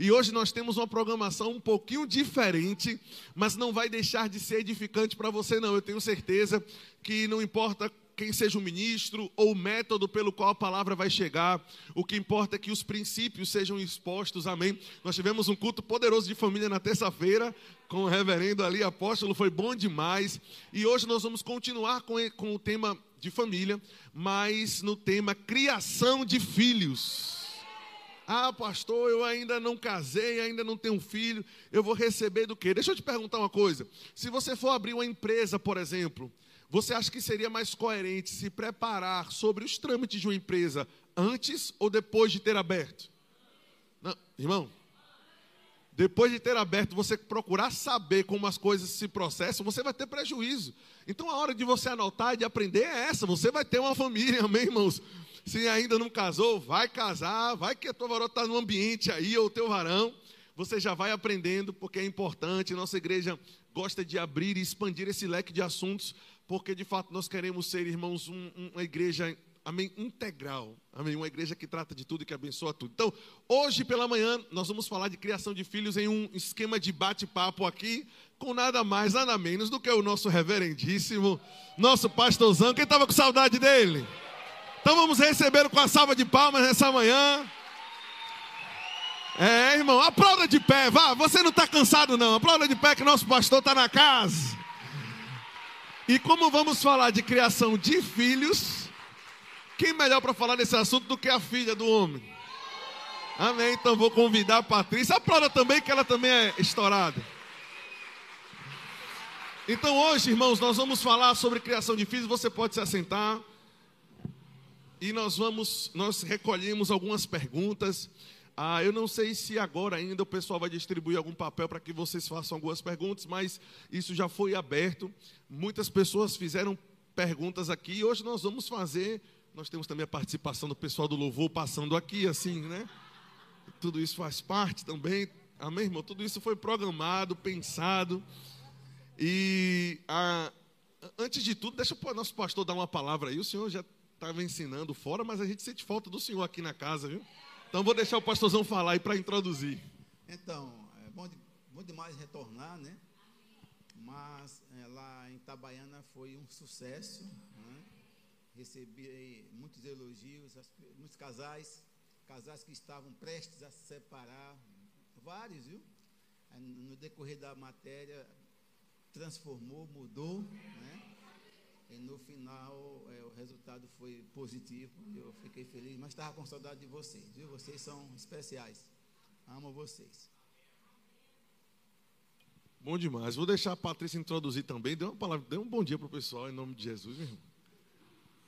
E hoje nós temos uma programação um pouquinho diferente, mas não vai deixar de ser edificante para você, não. Eu tenho certeza que não importa quem seja o ministro ou o método pelo qual a palavra vai chegar. O que importa é que os princípios sejam expostos, amém. Nós tivemos um culto poderoso de família na terça-feira, com o reverendo ali, apóstolo, foi bom demais. E hoje nós vamos continuar com, com o tema de família, mas no tema criação de filhos. Ah, pastor, eu ainda não casei, ainda não tenho filho, eu vou receber do quê? Deixa eu te perguntar uma coisa. Se você for abrir uma empresa, por exemplo, você acha que seria mais coerente se preparar sobre os trâmites de uma empresa antes ou depois de ter aberto? Não, irmão, depois de ter aberto, você procurar saber como as coisas se processam, você vai ter prejuízo. Então a hora de você anotar e de aprender é essa. Você vai ter uma família, amém, irmãos? Se ainda não casou, vai casar, vai que a tua varota está no ambiente aí, ou o teu varão. Você já vai aprendendo, porque é importante. Nossa igreja gosta de abrir e expandir esse leque de assuntos porque de fato nós queremos ser, irmãos, um, uma igreja amém, integral, amém, uma igreja que trata de tudo e que abençoa tudo. Então, hoje pela manhã, nós vamos falar de criação de filhos em um esquema de bate-papo aqui, com nada mais, nada menos do que o nosso reverendíssimo, nosso pastorzão. Quem estava com saudade dele? Então vamos receber com a salva de palmas nessa manhã. É, irmão, aplauda de pé, vá, você não está cansado não, aplauda de pé que nosso pastor está na casa. E como vamos falar de criação de filhos, quem melhor para falar desse assunto do que a filha do homem? Amém. Então vou convidar a Patrícia. Aplauda também, que ela também é estourada. Então hoje, irmãos, nós vamos falar sobre criação de filhos. Você pode se assentar. E nós vamos, nós recolhemos algumas perguntas. Ah, eu não sei se agora ainda o pessoal vai distribuir algum papel para que vocês façam algumas perguntas, mas isso já foi aberto. Muitas pessoas fizeram perguntas aqui e hoje nós vamos fazer. Nós temos também a participação do pessoal do louvor passando aqui, assim, né? Tudo isso faz parte também. Amém, irmão? Tudo isso foi programado, pensado. E ah, antes de tudo, deixa o nosso pastor dar uma palavra aí. O senhor já estava ensinando fora, mas a gente sente falta do senhor aqui na casa, viu? Então vou deixar o pastorzão falar aí para introduzir. Então, é bom, de, bom demais retornar, né? Mas é, lá em Itabaiana foi um sucesso. Né? Recebi muitos elogios, muitos casais, casais que estavam prestes a se separar, vários, viu? No decorrer da matéria, transformou, mudou, né? E no final é, o resultado foi positivo. Eu fiquei feliz, mas estava com saudade de vocês, viu? Vocês são especiais. Amo vocês. Bom demais. Vou deixar a Patrícia introduzir também. Dê uma palavra, dê um bom dia para o pessoal em nome de Jesus, meu irmão.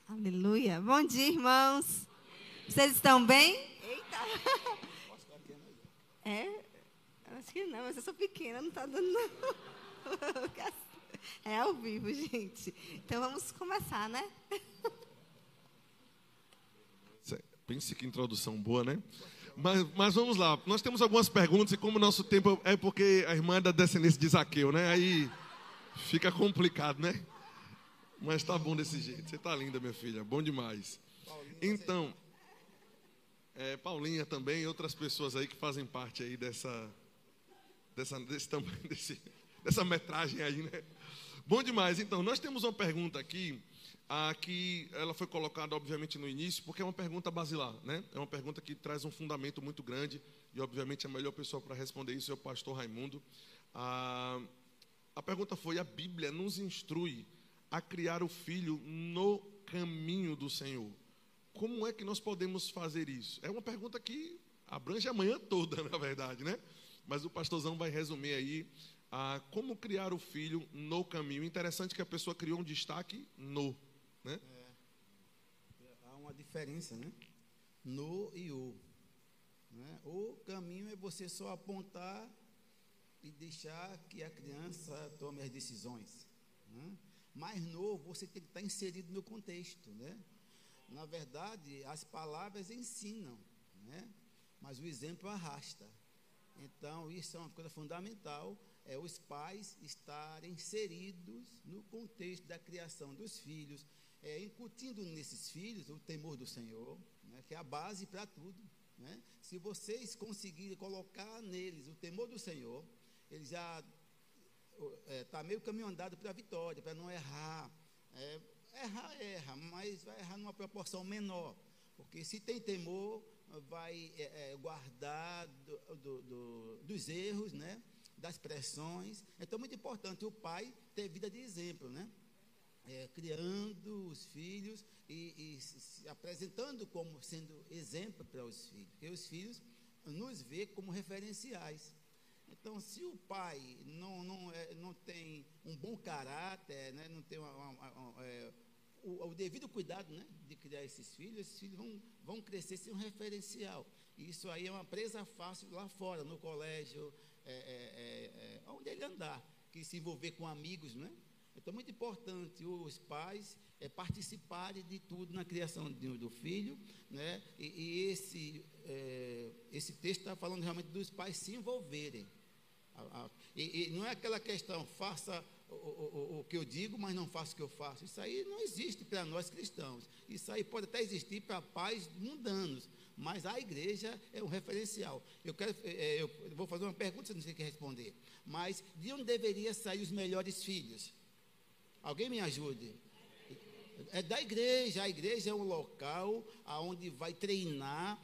Aleluia. Bom dia, irmãos. Vocês estão bem? Eita. É? Acho que não, mas eu sou pequena, não está dando. Não. É ao vivo, gente. Então vamos começar, né? Pense que introdução boa, né? Mas, mas, vamos lá. Nós temos algumas perguntas e como o nosso tempo é porque a irmã é da descendência de Zaqueu, né? Aí fica complicado, né? Mas tá bom desse jeito. Você tá linda, minha filha. Bom demais. Então, é, Paulinha também e outras pessoas aí que fazem parte aí dessa, dessa desse desse, dessa metragem aí, né? Bom demais. Então, nós temos uma pergunta aqui, ah, que ela foi colocada, obviamente, no início, porque é uma pergunta basilar, né? É uma pergunta que traz um fundamento muito grande, e, obviamente, a melhor pessoa para responder isso é o pastor Raimundo. Ah, a pergunta foi: a Bíblia nos instrui a criar o filho no caminho do Senhor. Como é que nós podemos fazer isso? É uma pergunta que abrange a manhã toda, na verdade, né? Mas o pastorzão vai resumir aí como criar o filho no caminho. Interessante que a pessoa criou um destaque no. Né? É, há uma diferença, né? No e o. Né? O caminho é você só apontar e deixar que a criança tome as decisões. Né? Mas no, você tem que estar inserido no contexto. Né? Na verdade, as palavras ensinam, né? mas o exemplo arrasta. Então, isso é uma coisa fundamental é os pais estarem inseridos no contexto da criação dos filhos, é, incutindo nesses filhos o temor do Senhor, né, que é a base para tudo. Né? Se vocês conseguirem colocar neles o temor do Senhor, eles já está é, tá meio caminho andado para a vitória, para não errar. É, errar, erra, mas vai errar numa proporção menor. Porque se tem temor, vai é, é, guardar do, do, do, dos erros, né? Das pressões. Então, muito importante o pai ter vida de exemplo, né? É, criando os filhos e, e se, se apresentando como sendo exemplo para os filhos. Porque os filhos nos vê como referenciais. Então, se o pai não, não, é, não tem um bom caráter, né, não tem uma, uma, uma, é, o, o, devido cuidado né, de criar esses filhos, esses filhos vão, vão crescer sem um referencial. Isso aí é uma presa fácil lá fora, no colégio, é, é, é, é onde ele andar, que se envolver com amigos, né? Então, é muito importante os pais é, participarem de tudo na criação do, do filho, né? E, e esse, é, esse texto está falando realmente dos pais se envolverem. E, e, não é aquela questão, faça o, o, o, que eu digo, mas não faça o que eu faço. Isso aí não existe para nós cristãos. Isso aí pode até existir para pais mundanos, mas a igreja é um referencial. Eu, quero, é, é, eu vou fazer uma pergunta, você não o que responder. Mas de onde deveria sair os melhores filhos? Alguém me ajude. É da igreja. A igreja é um local onde vai treinar,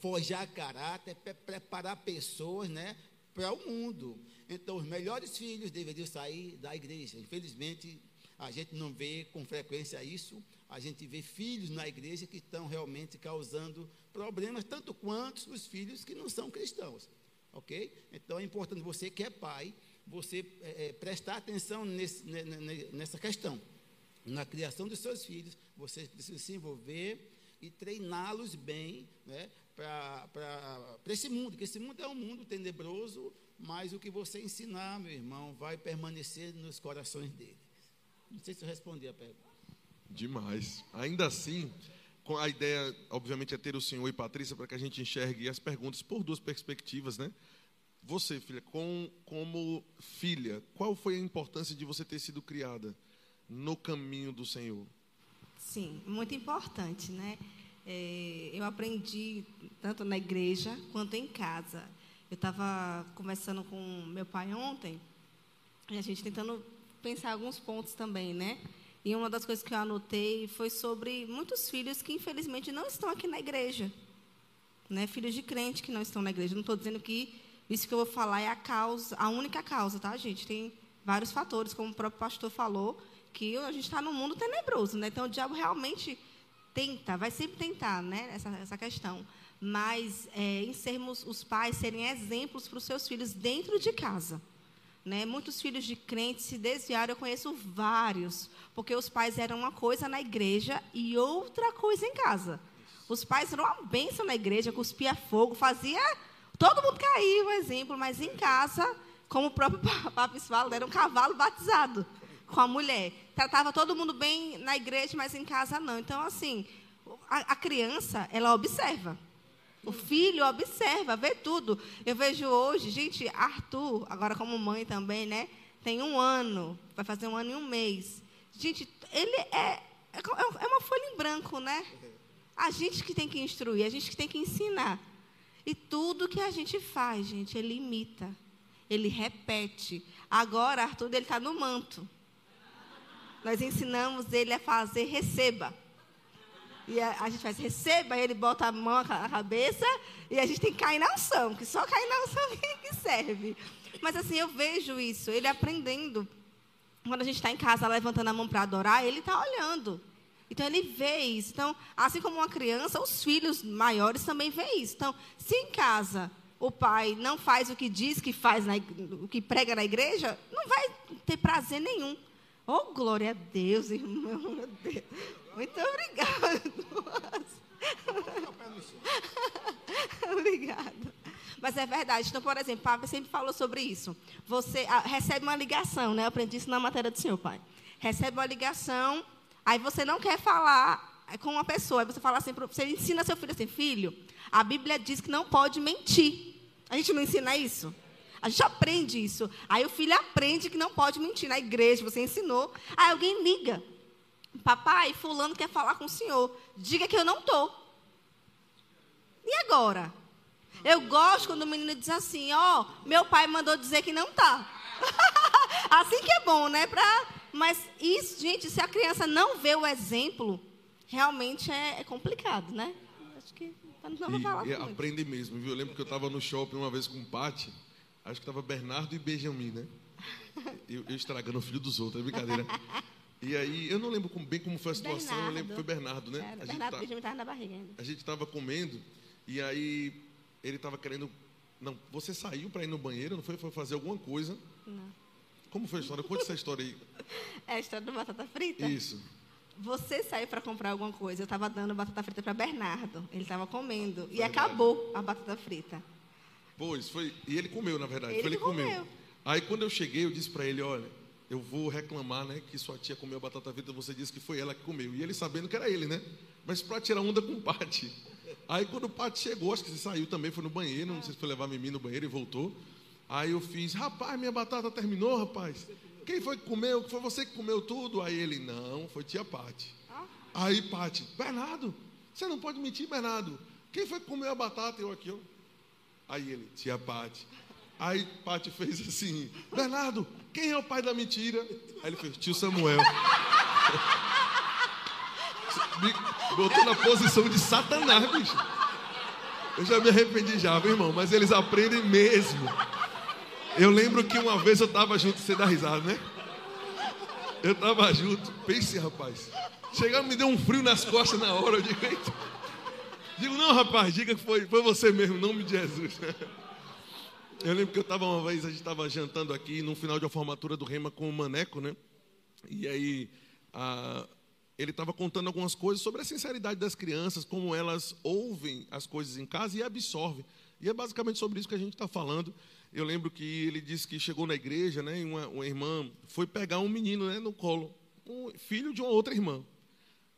forjar caráter, preparar pessoas, né? para o mundo. Então, os melhores filhos deveriam sair da igreja. Infelizmente, a gente não vê com frequência isso. A gente vê filhos na igreja que estão realmente causando problemas, tanto quanto os filhos que não são cristãos. Ok? Então, é importante você que é pai, você é, é prestar atenção nesse, nessa questão. Na criação dos seus filhos, você precisa se envolver e treiná-los bem, né, para esse mundo, que esse mundo é um mundo tenebroso, mas o que você ensinar, meu irmão, vai permanecer nos corações deles. Não sei se eu respondi a pergunta. Demais. Ainda assim, a ideia, obviamente, é ter o senhor e Patrícia para que a gente enxergue as perguntas por duas perspectivas, né? Você, filha, com, como filha, qual foi a importância de você ter sido criada no caminho do Senhor? Sim, muito importante, né? É, eu aprendi tanto na igreja quanto em casa. Eu estava conversando com meu pai ontem e a gente tentando pensar alguns pontos também, né? E uma das coisas que eu anotei foi sobre muitos filhos que infelizmente não estão aqui na igreja, né? Filhos de crente que não estão na igreja. Não estou dizendo que isso que eu vou falar é a causa, a única causa, tá, gente? Tem vários fatores, como o próprio pastor falou, que a gente está num mundo tenebroso, né? Então o diabo realmente tenta, vai sempre tentar, né, essa, essa questão. Mas é, em sermos os pais serem exemplos para os seus filhos dentro de casa. Né? Muitos filhos de crentes se desviaram, eu conheço vários, porque os pais eram uma coisa na igreja e outra coisa em casa. Os pais eram uma bênção na igreja, cuspia fogo, fazia todo mundo cair, um exemplo, mas em casa, como o próprio Papa fala, era um cavalo batizado com a mulher. Tratava todo mundo bem na igreja, mas em casa não. Então, assim, a, a criança, ela observa. O filho observa, vê tudo. Eu vejo hoje, gente, Arthur, agora como mãe também, né? Tem um ano, vai fazer um ano e um mês. Gente, ele é, é, é uma folha em branco, né? A gente que tem que instruir, a gente que tem que ensinar. E tudo que a gente faz, gente, ele imita, ele repete. Agora, Arthur, ele está no manto nós ensinamos ele a fazer receba. E a, a, gente faz receba, ele bota a mão na cabeça e a gente tem que cair na unção, que só cair na unção que serve. Mas assim, eu vejo isso, ele aprendendo. Quando a gente está em casa levantando a mão para adorar, ele está olhando. Então ele vê isso. Então, assim como uma criança, os filhos maiores também veem isso. Então, se em casa o pai não faz o que diz que faz, na, o que prega na igreja, não vai ter prazer nenhum. Oh, glória a Deus, irmão. Muito obrigada. Obrigada. Mas é verdade. Então, por exemplo, Pablo sempre falou sobre isso. Você ah, recebe uma ligação, né? Eu aprendi isso na matéria do seu pai. Recebe uma ligação, aí você não quer falar com uma pessoa. Aí você fala assim, você ensina seu filho assim, filho, a Bíblia diz que não pode mentir. A gente não ensina isso? A gente aprende isso. Aí o filho aprende que não pode mentir. Na igreja, você ensinou. Aí alguém liga. Papai, fulano quer falar com o senhor. Diga que eu não estou. E agora? Eu gosto quando o menino diz assim, ó, oh, meu pai mandou dizer que não tá. assim que é bom, né? Pra, mas isso, gente, se a criança não vê o exemplo, realmente é, é complicado, né? Acho que não vou falar e, aprende mesmo, viu? Eu lembro que eu estava no shopping uma vez com o Pati, acho que estava Bernardo e Benjamin, né? Eu, eu, estragando o filho dos outros, é brincadeira. E aí, eu não lembro bem como foi a situação, Bernardo. eu lembro que foi Bernardo, né? Era, a Bernardo tá, Benjamin estava na barriga ainda. A gente estava comendo, e aí ele estava querendo. Não, você saiu para ir no banheiro, não foi? Foi fazer alguma coisa. Não. Como foi a história? Conte essa história aí. É a história do batata frita? Isso. Você saiu para comprar alguma coisa, eu estava dando batata frita para Bernardo. Ele estava comendo. Foi e verdade. acabou a batata frita. Pois, foi. E ele comeu, na verdade. Ele, foi, ele comeu. comeu. Aí quando eu cheguei, eu disse para ele, olha, eu vou reclamar, né, que sua tia comeu batata frita, você disse que foi ela que comeu. E ele sabendo que era ele, né? Mas para tirar onda com o Pati. Aí quando o Pati chegou, acho que você saiu também, foi no banheiro, não sei se foi levar a Mimi no banheiro e voltou. Aí eu fiz, rapaz, minha batata terminou, rapaz. Quem foi que comeu? Foi você que comeu tudo? Aí ele, não, foi tia Pati. Aí Pati, Bernardo, você não pode mentir, Bernardo. Quem foi que comeu a batata? Eu aqui, ó. Aí ele, tia Pati. Aí Pati fez assim, Bernardo, quem é o pai da mentira? Aí ele fez, tio Samuel. Me botou na posição de Satanás, bicho. Eu já me arrependi já, meu irmão, mas eles aprendem mesmo. Eu lembro que uma vez eu estava junto, você dá risada, né? Eu estava junto, pense, rapaz. Chegava, me deu um frio nas costas na hora. Eu digo. Digo não, rapaz, diga que foi, foi você mesmo, nome de Jesus. Eu lembro que eu estava uma vez, a gente estava jantando aqui no final de uma formatura do Rema com o Maneco, né? E aí a, ele estava contando algumas coisas sobre a sinceridade das crianças, como elas ouvem as coisas em casa e absorvem. E é basicamente sobre isso que a gente está falando. Eu lembro que ele disse que chegou na igreja, né? E uma, uma irmã foi pegar um menino, né, no colo, um filho de uma outra irmã.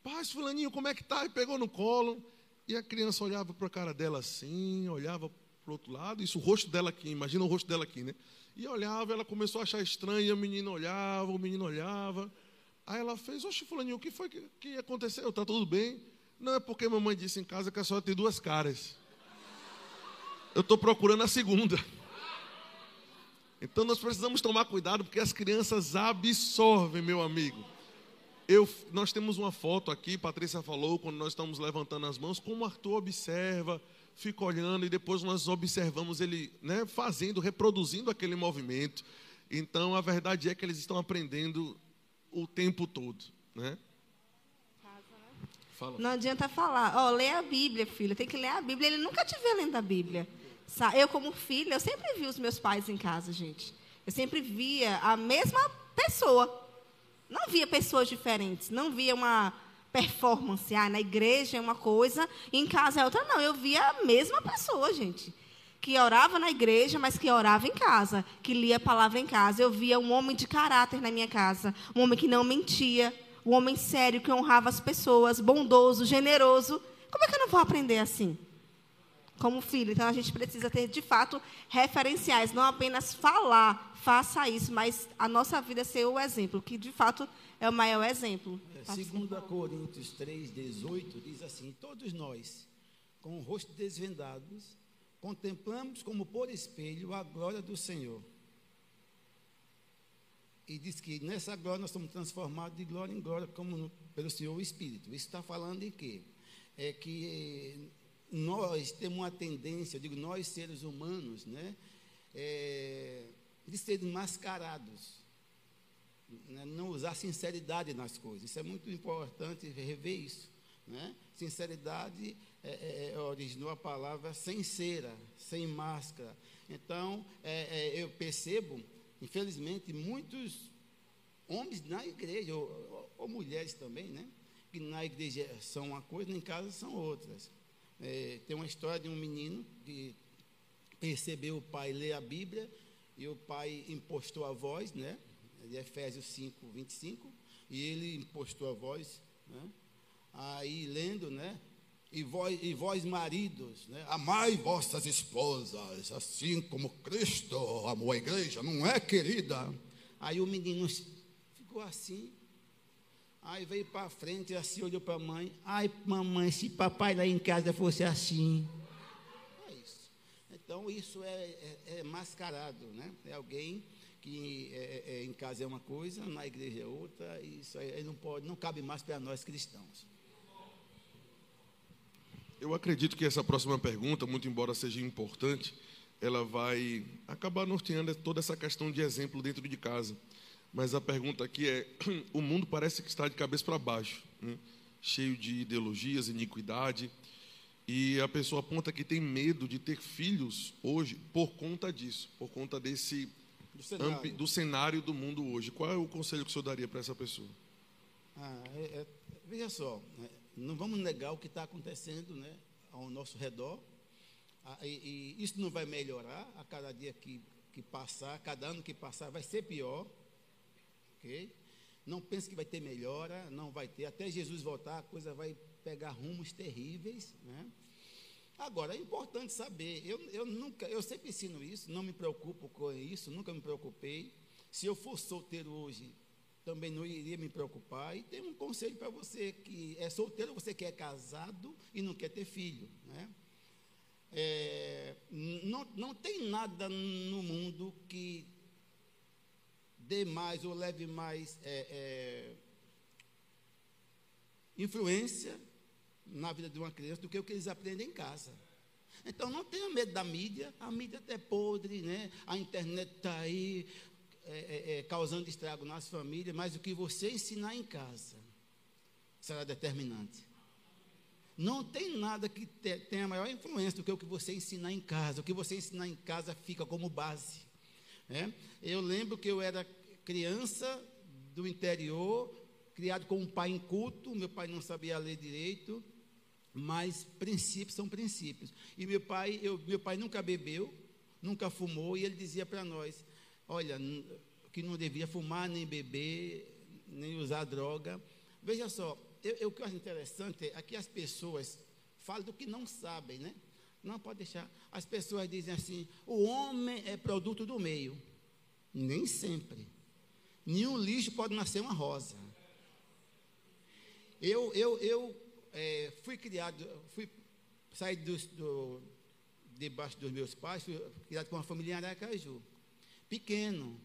Pai, fulaninho, como é que tá? E pegou no colo. E a criança olhava para a cara dela assim, olhava para o outro lado, isso o rosto dela aqui, imagina o rosto dela aqui, né? E olhava, ela começou a achar estranho, e a menina olhava, o menino olhava. Aí ela fez, oxe, fulaninho, o que foi que, que aconteceu? Está tudo bem? Não, é porque mamãe disse em casa que a senhora tem duas caras. Eu estou procurando a segunda. Então nós precisamos tomar cuidado, porque as crianças absorvem, meu amigo. Eu, nós temos uma foto aqui, Patrícia falou, quando nós estamos levantando as mãos, como Arthur observa, fica olhando e depois nós observamos ele né, fazendo, reproduzindo aquele movimento. Então a verdade é que eles estão aprendendo o tempo todo. Né? Fala. Não adianta falar, ó, oh, lê a Bíblia, filho, tem que ler a Bíblia. Ele nunca te vê lendo a Bíblia. Eu, como filha, eu sempre vi os meus pais em casa, gente. Eu sempre via a mesma pessoa. Não via pessoas diferentes, não via uma performance. Ah, na igreja é uma coisa, em casa é outra. Não, eu via a mesma pessoa, gente. Que orava na igreja, mas que orava em casa, que lia a palavra em casa. Eu via um homem de caráter na minha casa, um homem que não mentia, um homem sério, que honrava as pessoas, bondoso, generoso. Como é que eu não vou aprender assim? Como filho. Então a gente precisa ter, de fato, referenciais, não apenas falar, faça isso, mas a nossa vida ser o exemplo, que de fato é o maior exemplo. É, segundo a Coríntios 3, 18, diz assim: Todos nós, com o rosto desvendados, contemplamos como por espelho a glória do Senhor. E diz que nessa glória nós somos transformados de glória em glória, como no, pelo Senhor o Espírito. Isso está falando em quê? É que nós temos uma tendência, eu digo nós seres humanos, né, é, de serem mascarados, né, não usar sinceridade nas coisas. Isso é muito importante rever isso. Né? Sinceridade é, é, é originou a palavra sem cera, sem máscara. Então, é, é, eu percebo, infelizmente, muitos homens na igreja, ou, ou, ou mulheres também, né? que na igreja são uma coisa, em casa são outras. É, tem uma história de um menino que percebeu o pai ler a Bíblia e o pai impostou a voz, né? De Efésios 5, 25, e ele impostou a voz, né? Aí lendo, né? E vós, e vós maridos, né? amai vossas esposas, assim como Cristo amou a igreja, não é, querida? Aí o menino ficou assim, Aí veio para frente, assim olhou para a mãe. Ai, mamãe, se papai lá em casa fosse assim. Então, isso é, é, é mascarado, né? É alguém que é, é, em casa é uma coisa, na igreja é outra, isso aí não pode, não cabe mais para nós cristãos. Eu acredito que essa próxima pergunta, muito embora seja importante, ela vai acabar norteando toda essa questão de exemplo dentro de casa. Mas a pergunta aqui é: o mundo parece que está de cabeça para baixo, né? cheio de ideologias, iniquidade, e a pessoa aponta que tem medo de ter filhos hoje por conta disso, por conta desse do cenário, do, cenário do mundo hoje. Qual é o conselho que o senhor daria para essa pessoa? Ah, é, é, veja só, né? não vamos negar o que está acontecendo né, ao nosso redor. Ah, e, e, isso não vai melhorar a cada dia que, que passar, cada ano que passar vai ser pior. Ok? Não pense que vai ter melhora, não vai ter. Até Jesus voltar, a coisa vai pegar rumos terríveis. Né? Agora, é importante saber, eu, eu nunca, eu sempre ensino isso, não me preocupo com isso, nunca me preocupei. Se eu for solteiro hoje, também não iria me preocupar. E tem um conselho para você que é solteiro, você que é casado e não quer ter filho. Né? É, não, não tem nada no mundo que dê mais ou leve mais é, é, influência na vida de uma criança do que o que eles aprendem em casa. Então não tenha medo da mídia, a mídia é podre, né? a internet está aí, é, é, é, causando estrago nas famílias, mas o que você ensinar em casa será determinante. Não tem nada que te, tenha maior influência do que o que você ensinar em casa. O que você ensinar em casa fica como base. Né? Eu lembro que eu era criança do interior, criado com um pai inculto, meu pai não sabia ler direito, mas princípios são princípios. E meu pai, eu, meu pai nunca bebeu, nunca fumou, e ele dizia para nós: olha, que não devia fumar, nem beber, nem usar droga. Veja só, eu, eu, o que eu acho interessante é que as pessoas falam do que não sabem, né? Não pode deixar. As pessoas dizem assim: o homem é produto do meio. Nem sempre. Nenhum lixo pode nascer uma rosa. Eu, eu, eu é, fui criado, fui sair do, debaixo dos meus pais, fui criado com uma família em Aracaju pequeno.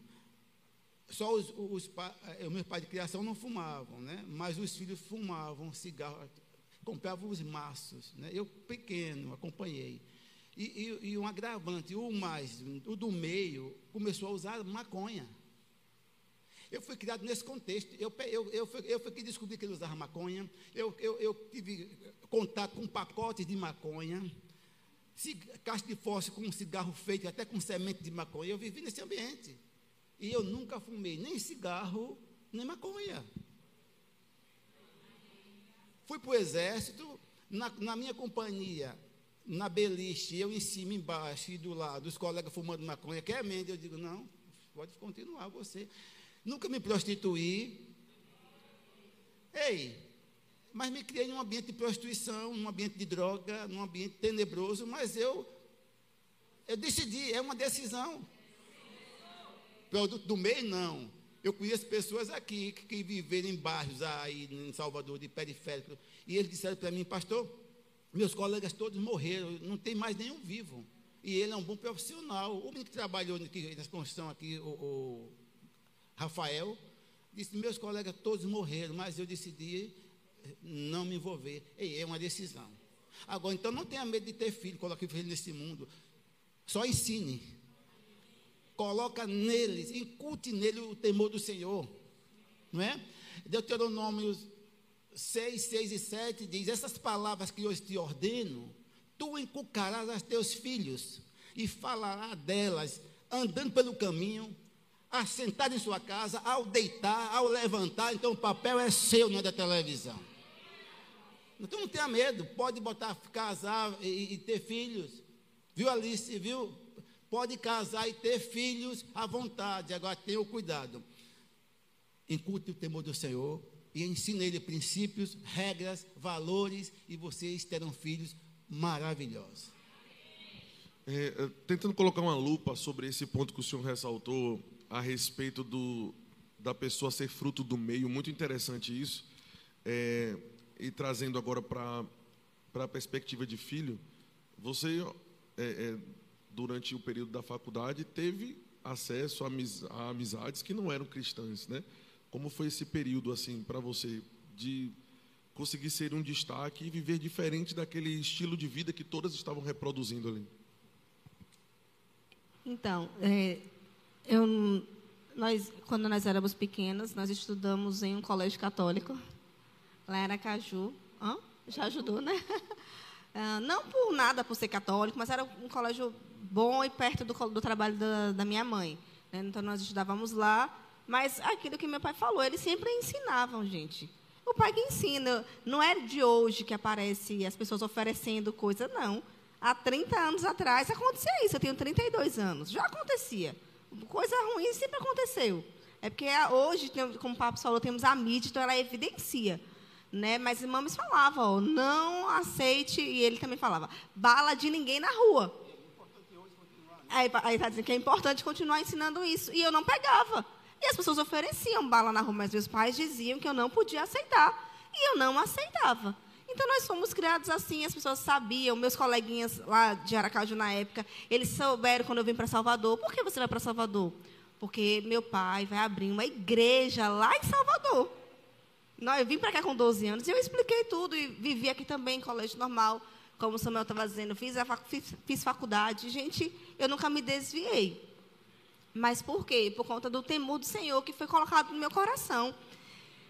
Só os, os, os eh, meus pais de criação não fumavam, né? mas os filhos fumavam cigarro, compravam os maços. Né? Eu, pequeno, acompanhei. E, e, e, um agravante, o mais, o do meio, começou a usar maconha. Eu fui criado nesse contexto. Eu, eu, eu, fui, eu fui que descobri que ele usava maconha. Eu, eu, eu tive contato com pacotes de maconha caixa de fósforo com um cigarro feito até com semente de maconha. Eu vivi nesse ambiente. E eu nunca fumei nem cigarro, nem maconha. Fui para o exército, na, na, minha companhia, na beliche, eu em cima, embaixo e do lado, os colegas fumando maconha, quer mente? Eu digo, não, pode continuar você. Nunca me prostituí. Ei, mas me criei num ambiente de prostituição, num ambiente de droga, num ambiente tenebroso, mas eu, eu decidi, é uma decisão. Produto do meio, não. Eu conheço pessoas aqui que, que viveram em bairros aí em Salvador, de periférico, e eles disseram para mim, pastor, meus colegas todos morreram, não tem mais nenhum vivo. E ele é um bom profissional. O menino que trabalhou aqui, na construção aqui, o, o Rafael, disse, meus colegas todos morreram, mas eu decidi não me envolver. Ei, é uma decisão. Agora, então não tenha medo de ter filho, coloque filho nesse mundo. Só ensine. Coloca neles, incute nele o temor do Senhor. Não é? Deuteronômio 6, 6 e 7 diz: Essas palavras que hoje te ordeno, tu inculcarás a teus filhos, e falará delas, andando pelo caminho, assentado em sua casa, ao deitar, ao levantar. Então o papel é seu, não é da televisão. Então não tenha medo, pode botar, casar e, e ter filhos. Viu, Alice? Viu? Pode casar e ter filhos à vontade. Agora tenha o cuidado. Incute o temor do Senhor e ensine ele princípios, regras, valores e vocês terão filhos maravilhosos. É, é tentando colocar uma lupa sobre esse ponto que o senhor ressaltou a respeito do, da pessoa ser fruto do meio, muito interessante isso. É, e trazendo agora para a perspectiva de filho, você, é, é, durante o período da faculdade, teve acesso a, amiz a amizades que não eram cristãs, né? Como foi esse período assim para você de conseguir ser um destaque e viver diferente daquele estilo de vida que todas estavam reproduzindo ali? Então, é, eu, nós, quando nós éramos pequenas, nós estudamos em um colégio católico, lá era Caju. Hã? Já ajudou, né? Ah, não por nada, por ser católico, mas era um colégio bom e perto do, do trabalho da, da minha mãe. Né? Então, nós estudávamos lá, mas aquilo que meu pai falou, eles sempre ensinavam, gente. O pai que ensina, não é de hoje que aparece as pessoas oferecendo coisa, não. Há 30 anos atrás acontecia isso, eu tenho 32 anos, já acontecia. Coisa ruim sempre aconteceu. É porque hoje, como o Papo falou, temos a mídia, então ela evidencia. Né? Mas mames falava, ó, não aceite, e ele também falava, bala de ninguém na rua. Aí está dizendo que é importante continuar ensinando isso. E eu não pegava. E as pessoas ofereciam bala na rua, mas meus pais diziam que eu não podia aceitar. E eu não aceitava. Então nós fomos criados assim, as pessoas sabiam, meus coleguinhas lá de Aracaju na época, eles souberam quando eu vim para Salvador. Por que você vai para Salvador? Porque meu pai vai abrir uma igreja lá em Salvador. Eu vim para cá com 12 anos e eu expliquei tudo e vivi aqui também em colégio normal, como o Samuel estava dizendo, fiz, a, fiz, fiz faculdade. Gente, eu nunca me desviei. Mas por quê? Por conta do temor do Senhor que foi colocado no meu coração.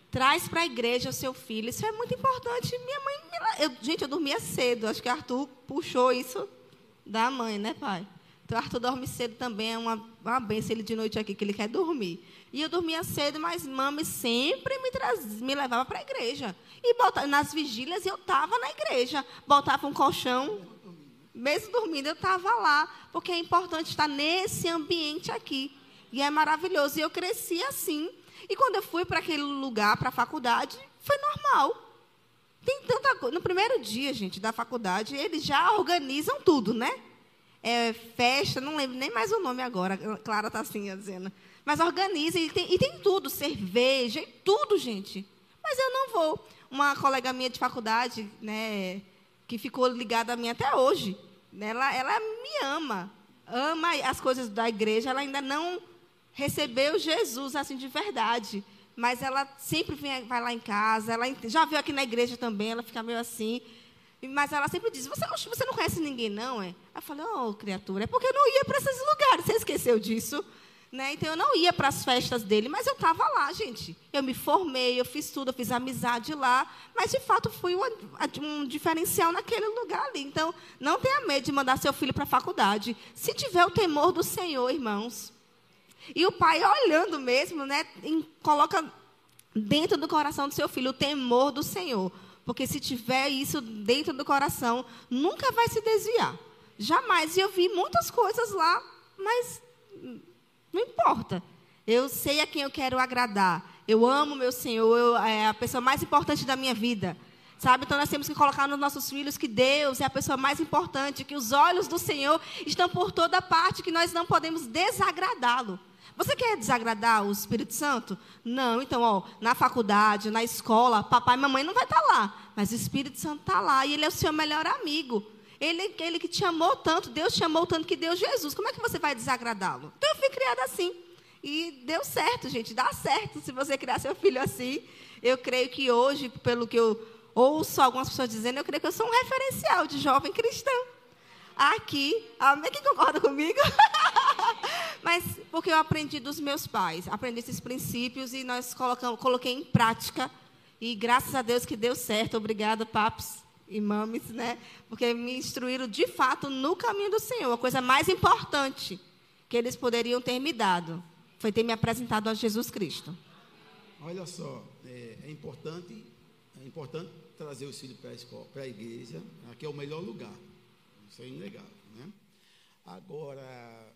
Traz para a igreja o seu filho. Isso é muito importante. Minha mãe, eu, gente, eu dormia cedo. Acho que Arthur puxou isso da mãe, né, pai? Então, Arthur dorme cedo também. É uma, uma benção ele de noite aqui, que ele quer dormir. E eu dormia cedo, mas mãe sempre me, traz, me levava para a igreja. E botava, nas vigílias eu estava na igreja. Botava um colchão. Mesmo dormindo, eu estava lá. Porque é importante estar nesse ambiente aqui. E é maravilhoso. E eu cresci assim. E quando eu fui para aquele lugar, para a faculdade, foi normal. Tem tanta coisa. No primeiro dia, gente, da faculdade, eles já organizam tudo, né? É, festa, não lembro nem mais o nome agora. Clara está assim dizendo. Mas organiza e tem, e tem tudo, cerveja, e tudo, gente. Mas eu não vou. Uma colega minha de faculdade, né, que ficou ligada a mim até hoje, né, ela, ela me ama, ama as coisas da igreja, ela ainda não recebeu Jesus assim de verdade. Mas ela sempre vem, vai lá em casa, ela já veio aqui na igreja também, ela fica meio assim. Mas ela sempre diz: Você, você não conhece ninguém, não? É? Eu falei: Ô, oh, criatura, é porque eu não ia para esses lugares. Você esqueceu disso? Né? Então eu não ia para as festas dele, mas eu estava lá, gente. Eu me formei, eu fiz tudo, eu fiz amizade lá, mas de fato fui um, um diferencial naquele lugar ali. Então não tenha medo de mandar seu filho para a faculdade. Se tiver o temor do Senhor, irmãos, e o pai, olhando mesmo, né, coloca dentro do coração do seu filho o temor do Senhor. Porque se tiver isso dentro do coração, nunca vai se desviar. Jamais. E eu vi muitas coisas lá, mas não importa. Eu sei a quem eu quero agradar. Eu amo meu Senhor, eu, é a pessoa mais importante da minha vida. Sabe? Então nós temos que colocar nos nossos filhos que Deus é a pessoa mais importante, que os olhos do Senhor estão por toda parte, que nós não podemos desagradá-lo. Você quer desagradar o Espírito Santo? Não. Então, ó, na faculdade, na escola, papai e mamãe não vai estar tá lá. Mas o Espírito Santo está lá e ele é o seu melhor amigo. Ele, ele que te amou tanto, Deus te amou tanto que deu Jesus. Como é que você vai desagradá-lo? Então eu fui criada assim. E deu certo, gente. Dá certo se você criar seu filho assim. Eu creio que hoje, pelo que eu ouço algumas pessoas dizendo, eu creio que eu sou um referencial de jovem cristão aqui. Amém? Quem concorda comigo? Mas porque eu aprendi dos meus pais, aprendi esses princípios e nós colocamos, coloquei em prática. E graças a Deus que deu certo. Obrigada, papos e mames, né? Porque me instruíram de fato no caminho do Senhor. A coisa mais importante que eles poderiam ter me dado foi ter me apresentado a Jesus Cristo. Olha só, é, é importante, é importante trazer os filhos para a escola, para a igreja. Aqui é o melhor lugar. Isso é inegável, né? Agora,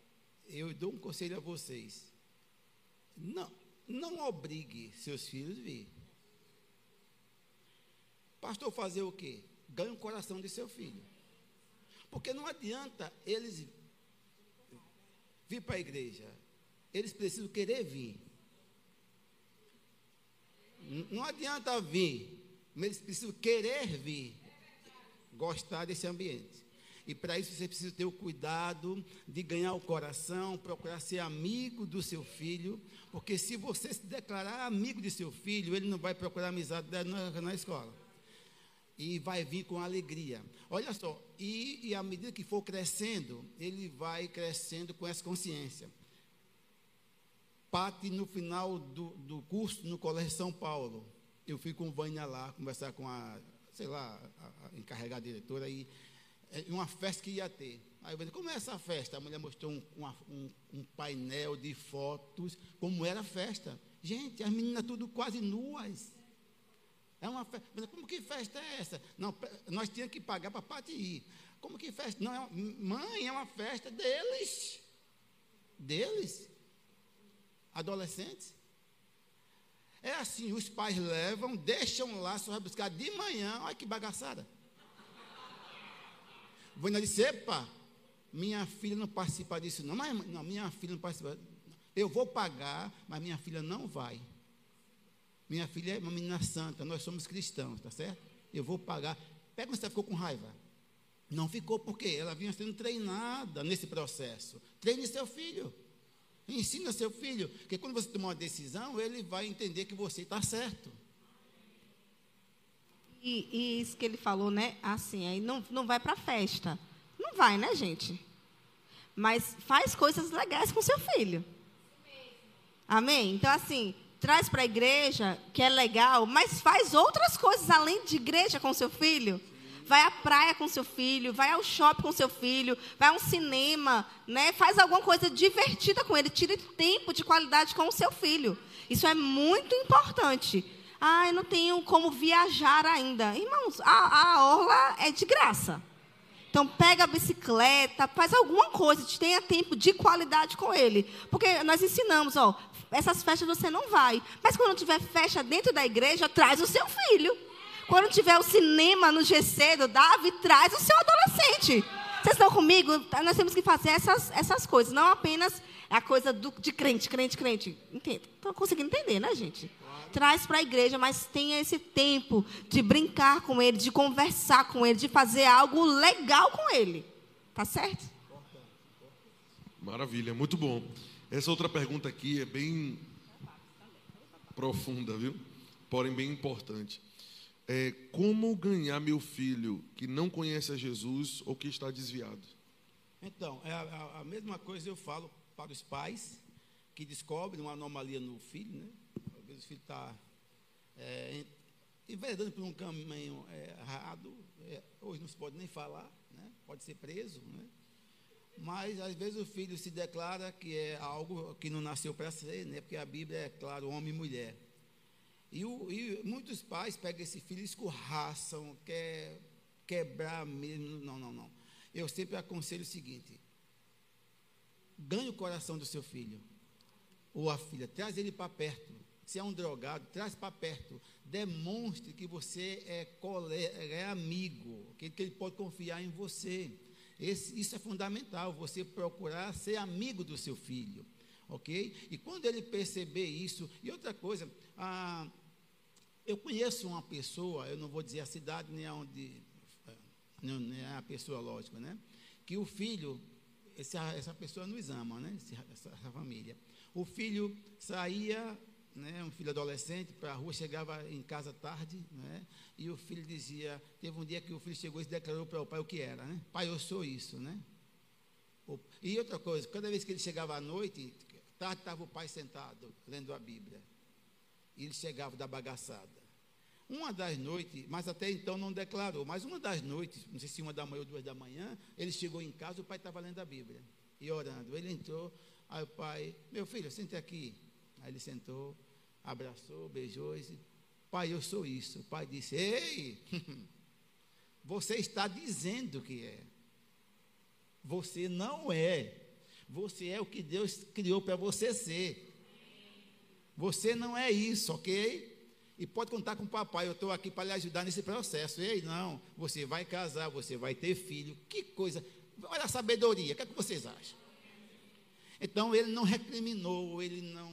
eu dou um conselho a vocês. Não, não obrigue seus filhos a vir. Pastor, fazer o quê? Ganhe o coração de seu filho. Porque não adianta eles vir para a igreja. Eles precisam querer vir. Não adianta vir, mas eles precisam querer vir, gostar desse ambiente. E para isso você precisa ter o cuidado de ganhar o coração, procurar ser amigo do seu filho, porque se você se declarar amigo de seu filho, ele não vai procurar amizade na, na escola. E vai vir com alegria. Olha só, e, e à medida que for crescendo, ele vai crescendo com essa consciência. Pate no final do, do curso no Colégio São Paulo. Eu fui com Vânia lá, conversar com a, sei lá, a, a encarregada diretora, e uma festa que ia ter. Aí eu falei, como é essa festa? A mulher mostrou um, um, um, painel de fotos, como era a festa. Gente, as meninas tudo quase nuas. É uma festa. Como que festa é essa? Não, nós tínhamos que pagar para a parte ir. Como que festa? Não, é uma, mãe, é uma festa deles. Deles. Adolescentes. É assim, os pais levam, deixam lá, só vai buscar de manhã. Olha que bagaçada. Vânia disse: Epa, minha filha não participa disso, não. Mas, não, minha filha não participa. Eu vou pagar, mas minha filha não vai. Minha filha é uma menina santa, nós somos cristãos, tá certo? Eu vou pagar. Pega você ficou com raiva. Não ficou porque ela vinha sendo treinada nesse processo. Treine seu filho. Ensina seu filho. Porque quando você tomar uma decisão, ele vai entender que você está certo. E, e, isso que ele falou, né? Assim, aí não, não vai para festa. Não vai, né, gente? Mas faz coisas legais com seu filho. Amém? Então, assim, traz para a igreja, que é legal, mas faz outras coisas além de igreja com seu filho. Vai à praia com seu filho, vai ao shopping com seu filho, vai a um cinema, né? Faz alguma coisa divertida com ele, tire tempo de qualidade com o seu filho. Isso é muito importante. Ah, eu não tenho como viajar ainda. Irmãos, a, a orla é de graça. Então, pega a bicicleta, faz alguma coisa, tenha tempo de qualidade com ele. Porque nós ensinamos, ó, essas festas você não vai. Mas quando tiver festa dentro da igreja, traz o seu filho. Quando tiver o cinema no GC do Davi, traz o seu adolescente. Vocês estão comigo? Nós temos que fazer essas, essas coisas, não apenas a coisa do, de crente, crente, crente. Entende? Estão conseguindo entender, né, gente? Traz para a igreja, mas tenha esse tempo de brincar com ele, de conversar com ele, de fazer algo legal com ele. Tá certo? Maravilha, muito bom. Essa outra pergunta aqui é bem profunda, viu? Porém, bem importante. É, como ganhar meu filho que não conhece a Jesus ou que está desviado? Então, é a, a mesma coisa eu falo para os pais que descobrem uma anomalia no filho, né? Filho está é, enveredando por um caminho é, errado, é, hoje não se pode nem falar, né? pode ser preso, né? mas às vezes o filho se declara que é algo que não nasceu para ser, né? porque a Bíblia é claro, homem e mulher. E, o, e muitos pais pegam esse filho e escorraçam, quer quebrar mesmo. Não, não, não. Eu sempre aconselho o seguinte: ganhe o coração do seu filho ou a filha, traz ele para perto se é um drogado, traz para perto. Demonstre que você é, colega, é amigo, que, que ele pode confiar em você. Esse, isso é fundamental, você procurar ser amigo do seu filho. Ok? E quando ele perceber isso, e outra coisa, eu conheço uma pessoa, eu não vou dizer a cidade nem aonde, não, nem a pessoa, lógico, né? Que o filho, essa, essa pessoa nos ama, né? Essa, essa família. O filho saía né, um filho adolescente, para a rua, chegava em casa tarde, né, e o filho dizia, teve um dia que o filho chegou e declarou para o pai o que era, né? Pai, eu sou isso, né? E outra coisa, cada vez que ele chegava à noite, tarde estava o pai sentado, lendo a Bíblia. E ele chegava da bagaçada. Uma das noites, mas até então não declarou, mas uma das noites, não sei se uma da manhã ou duas da manhã, ele chegou em casa, o pai estava lendo a Bíblia e orando. Ele entrou, aí o pai, meu filho, sente aqui. Aí ele sentou, abraçou, beijou e disse: Pai, eu sou isso. O pai disse: Ei, você está dizendo que é. Você não é. Você é o que Deus criou para você ser. Você não é isso, ok? E pode contar com o papai, eu estou aqui para lhe ajudar nesse processo. Ei, não, você vai casar, você vai ter filho. Que coisa. Olha a sabedoria, o que, é que vocês acham? Então ele não recriminou, ele não,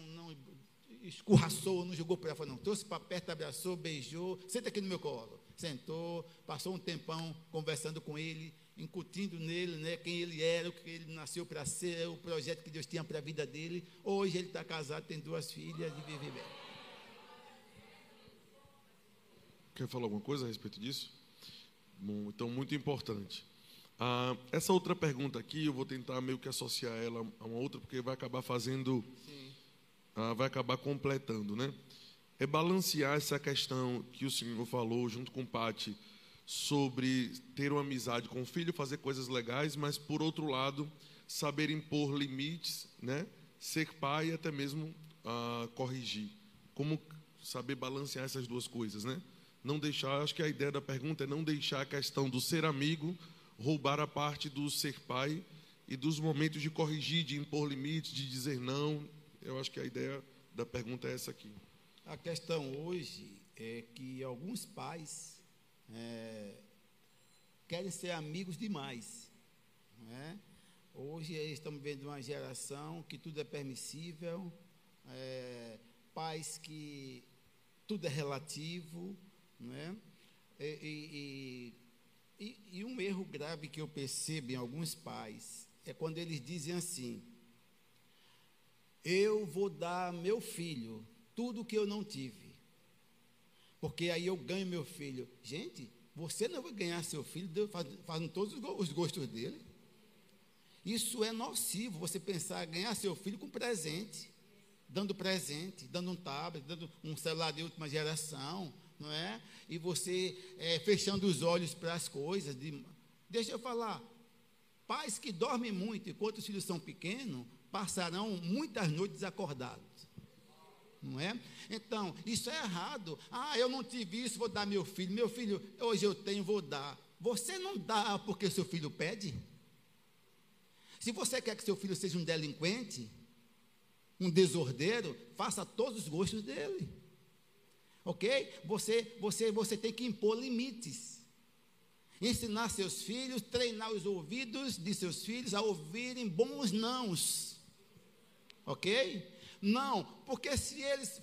escorraçou, não jogou para fora, não. Trouxe para perto, abraçou, beijou. Senta aqui no meu colo. sentou, passou um tempão conversando com ele, incutindo nele né, quem ele era, o que ele nasceu para ser, o projeto que Deus tinha para a vida dele. Hoje ele está casado, tem duas filhas e vive bem. Quer falar alguma coisa a respeito disso? Bom, então, muito importante. Ah, essa outra pergunta aqui, eu vou tentar meio que associar ela a uma outra, porque vai acabar fazendo, ah, vai acabar completando, né? É balancear essa questão que o senhor falou junto com o Pati sobre ter uma amizade com o filho, fazer coisas legais, mas por outro lado, saber impor limites, né? Ser pai e até mesmo ah, corrigir. Como saber balancear essas duas coisas, né? Não deixar, acho que a ideia da pergunta é não deixar a questão do ser amigo roubar a parte do ser pai e dos momentos de corrigir, de impor limites, de dizer não. Eu acho que a ideia da pergunta é essa aqui. A questão hoje é que alguns pais é, querem ser amigos demais. Né? Hoje estamos vendo uma geração que tudo é permissível, é, pais que tudo é relativo, né? e, e, e, e um erro grave que eu percebo em alguns pais é quando eles dizem assim: Eu vou dar meu filho tudo que eu não tive, porque aí eu ganho meu filho. Gente, você não vai ganhar seu filho fazendo todos os gostos dele. Isso é nocivo, você pensar ganhar seu filho com presente, dando presente, dando um tablet, dando um celular de última geração, não é? E você é, fechando os olhos para as coisas. De... Deixa eu falar. Pais que dormem muito enquanto os filhos são pequenos passarão muitas noites acordados. Não é? Então, isso é errado. Ah, eu não tive isso, vou dar meu filho. Meu filho, hoje eu tenho, vou dar. Você não dá porque seu filho pede? Se você quer que seu filho seja um delinquente, um desordeiro, faça todos os gostos dele ok? Você, você, você tem que impor limites. Ensinar seus filhos, treinar os ouvidos de seus filhos a ouvirem bons nãos, ok? Não, porque se eles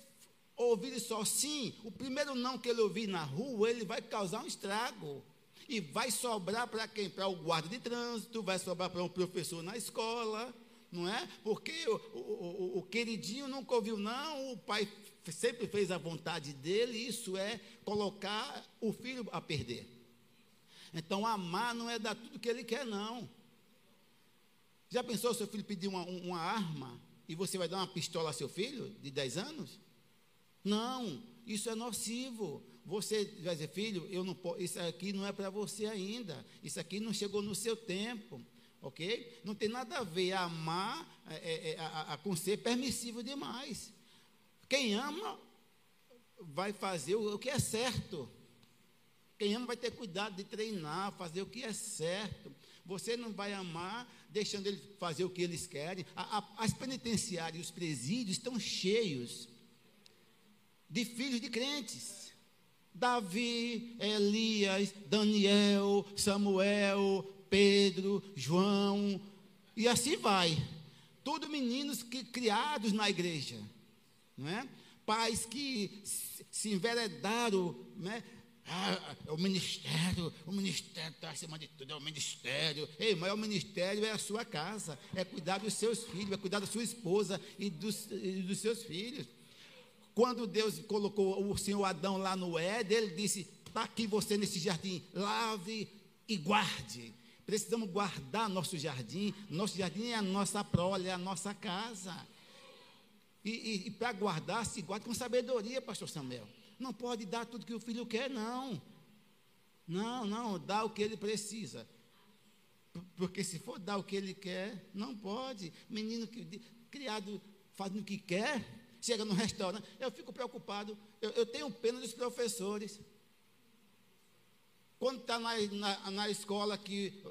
ouvirem só sim, o primeiro não que ele ouvir na rua, ele vai causar um estrago. E vai sobrar para quem? Para o guarda de trânsito, vai sobrar para um professor na escola, não é? Porque o, o, o, o queridinho nunca ouviu não, o pai sempre fez a vontade dele, isso é colocar o filho a perder. Então, amar não é dar tudo que ele quer, não. Já pensou seu filho pedir uma, uma arma e você vai dar uma pistola a seu filho de 10 anos? Não, isso é nocivo. Você vai dizer, filho, eu não posso, isso aqui não é para você ainda. Isso aqui não chegou no seu tempo. Ok? Não tem nada a ver amar é, é, é a, a, com ser permissivo demais. Quem ama vai fazer o que é certo. Quem ama vai ter cuidado de treinar, fazer o que é certo. Você não vai amar deixando ele fazer o que eles querem. A, a, as penitenciárias, os presídios estão cheios de filhos de crentes. Davi, Elias, Daniel, Samuel, Pedro, João, e assim vai. Tudo meninos que, criados na igreja não é? Pais que se enveredaram, né? Ah, é o ministério, o ministério está acima de tudo, é o ministério. Ei, mas o ministério é a sua casa, é cuidar dos seus filhos, é cuidar da sua esposa e dos, e dos seus filhos. Quando Deus colocou o senhor Adão lá no Éden, ele disse: está aqui você nesse jardim, lave e guarde. Precisamos guardar nosso jardim. Nosso jardim é a nossa prole, é a nossa casa. E, e, e para guardar, se guarda com sabedoria, pastor Samuel. Não pode dar tudo que o filho quer, não. Não, não, dá o que ele precisa. Porque se for dar o que ele quer, não pode. Menino que, criado fazendo o que quer, chega no restaurante, eu fico preocupado. Eu, eu tenho pena dos professores. Quando está na, na, na, escola que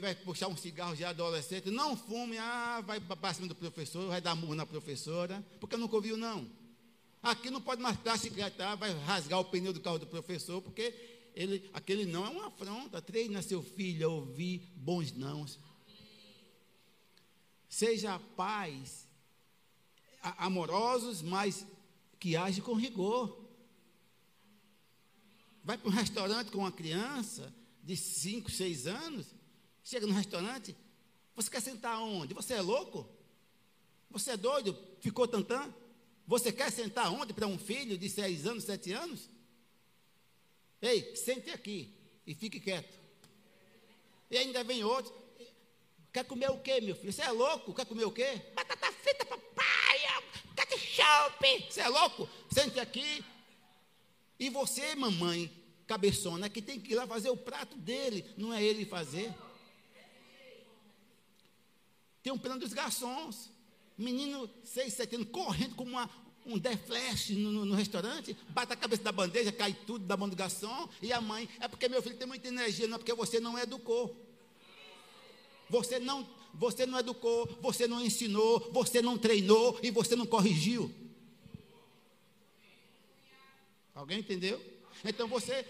vai puxar um cigarro de adolescente, não fume, ah, vai para cima do professor, vai dar murro na professora, porque nunca ouviu, não. Aqui não pode mais bicicleta, vai rasgar o pneu do carro do professor, porque ele, aquele não é uma afronta. Treina seu filho a ouvir bons nãos. Seja pais amorosos, mas que age com rigor. vai para um restaurante com uma criança de 5, 6 anos, chega no restaurante, você quer sentar onde? Você é louco? Você é doido? Ficou tantã? Você quer sentar onde para um filho de 6 anos, 7 anos? Ei, sente aqui e fique quieto. E ainda vem outro. Quer comer o quê, meu filho? Você é louco? Quer comer o quê? Batata frita, papai, ketchup. Você é louco? Sente aqui. E você, mamãe, cabeçona, que tem que ir lá fazer o prato dele, não é ele fazer. Tem um plano dos garçons. Menino, seis, sete anos, correndo como uma, um deflash no, no, no, restaurante, bate a cabeça da bandeja, cai tudo da mão do garçom, e a mãe, é porque meu filho tem muita energia, não é porque você não educou. Você não, você não educou, você não ensinou, você não treinou e você não corrigiu. Alguém entendeu? Então você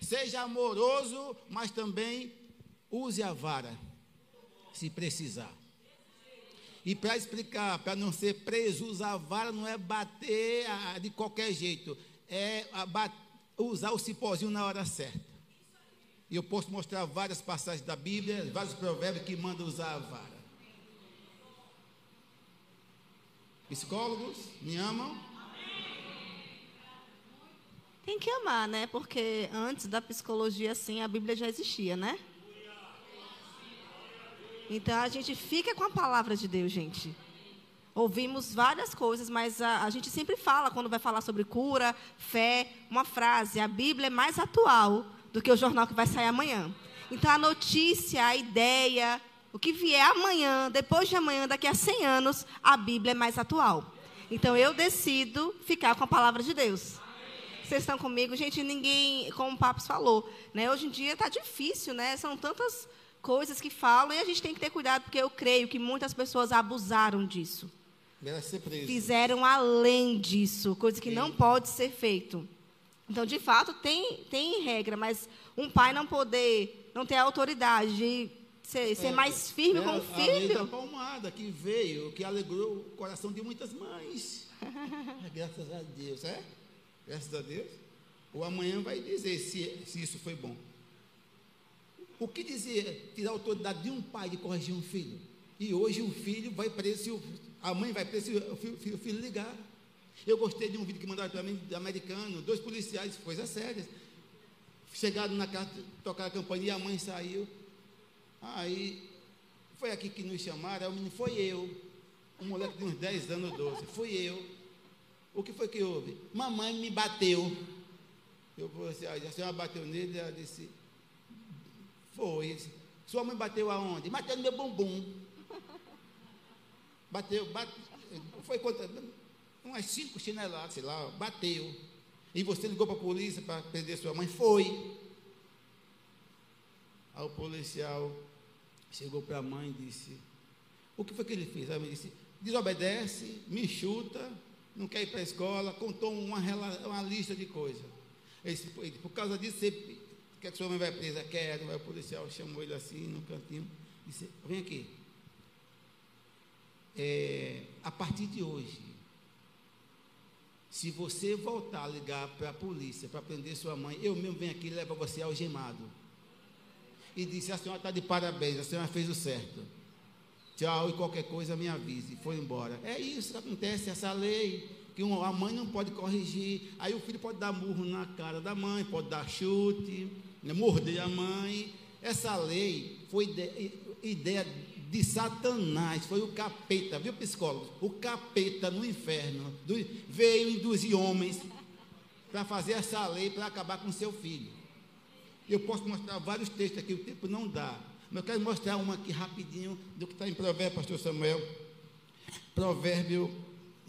seja amoroso, mas também use a vara, se precisar. E para explicar, para não ser preso, usar a vara não é bater de qualquer jeito, é usar o cipózinho na hora certa. E eu posso mostrar várias passagens da Bíblia, vários provérbios que mandam usar a vara. Psicólogos, me amam? Tem que amar, né? Porque antes da psicologia, assim, a Bíblia já existia, né? Então a gente fica com a palavra de Deus, gente. Ouvimos várias coisas, mas a, a, gente sempre fala, quando vai falar sobre cura, fé, uma frase: a Bíblia é mais atual do que o jornal que vai sair amanhã. Então a notícia, a ideia, o que vier amanhã, depois de amanhã, daqui a 100 anos, a Bíblia é mais atual. Então eu decido ficar com a palavra de Deus. Vocês estão comigo? Gente, ninguém, como o Papos falou, né? hoje em dia está difícil, né? São tantas coisas que falam e a gente tem que ter cuidado, porque eu creio que muitas pessoas abusaram disso. Fizeram além disso, coisa que Sim. não pode ser feito. Então, de fato, tem, tem regra, mas um pai não poder, não ter a autoridade de ser, ser é, mais firme é, com o filho. A palmada que veio, que alegrou o coração de muitas mães. Graças a Deus, é? Graças a Deus. O amanhã vai dizer se, se isso foi bom. O que dizer tirar a autoridade de um pai de corrigir um filho? E hoje o filho vai preso, a mãe vai preso, o filho, o filho ligar. Eu gostei de um vídeo que mandaram para mim, americano, dois policiais, coisas sérias. Chegaram na casa, tocaram a campanha e a mãe saiu. Aí, foi aqui que nos chamaram, o menino, foi eu. Um moleque de uns 10 anos, 12, fui eu. O que foi que houve? Mamãe me bateu. Eu falei assim, a senhora bateu nele, ela disse, foi. Sua mãe bateu aonde? Bateu no meu bumbum. Bateu, bateu foi contra, umas cinco chineladas, sei lá, bateu. E você ligou para a polícia para prender sua mãe? Foi. Aí o policial chegou para a mãe e disse: O que foi que ele fez? A mãe disse: Desobedece, me chuta, não quer ir para a escola, contou uma, uma lista de coisas. Disse, por causa disso, você que sua mãe vai presa? Quero. Aí o policial chamou ele assim no cantinho, disse: Vem aqui. É, a partir de hoje, se você voltar a ligar para a polícia para prender sua mãe, eu mesmo venho aqui e levo você algemado. E disse: A senhora está de parabéns, a senhora fez o certo. Tchau, e qualquer coisa me avise. Foi embora. É isso que acontece, essa lei. Que a mãe não pode corrigir. Aí o filho pode dar murro na cara da mãe, pode dar chute, né, morder a mãe. Essa lei foi ideia de Satanás, foi o capeta, viu, psicólogo? O capeta no inferno do, veio induzir homens para fazer essa lei para acabar com seu filho. Eu posso mostrar vários textos aqui, o tempo não dá. Mas eu quero mostrar uma aqui rapidinho do que está em Provérbio, pastor Samuel. Provérbio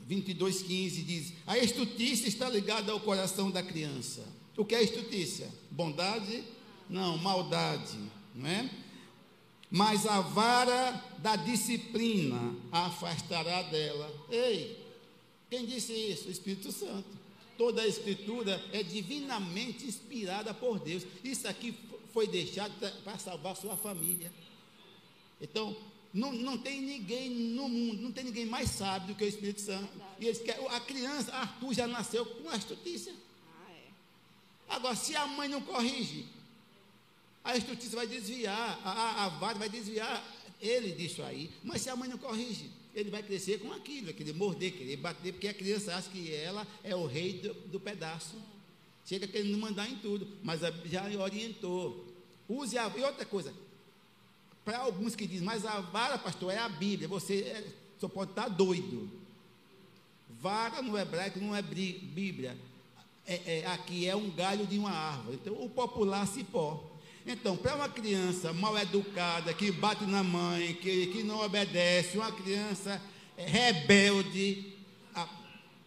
22, 15 diz: A estutícia está ligada ao coração da criança. O que é estutícia? Bondade? Não, maldade, não é? mas a vara da disciplina a afastará dela. Ei, quem disse isso? O Espírito Santo. Toda a Escritura é divinamente inspirada por Deus. Isso aqui foi deixado para salvar sua família. Então, não, não tem ninguém no mundo, não tem ninguém mais sábio do que o Espírito Santo. E eles querem, a criança, Arthur já nasceu com a estutícia. Agora, se a mãe não corrige, a justiça vai desviar, a, a, vara vai desviar ele disso aí. Mas se a mãe não corrige, ele vai crescer com aquilo, vai querer morder, querer bater, porque a criança acha que ela é o rei do, do pedaço. Chega querendo mandar em tudo, mas já orientou. Use a. E outra coisa, para alguns que dizem, mas a vara, pastor, é a Bíblia, você é, só pode estar doido. Vara no hebraico não é Bíblia. É, é, aqui é um galho de uma árvore. Então, o popular cipó. Então, para uma criança mal educada, que bate na mãe, que, que não obedece, uma criança rebelde,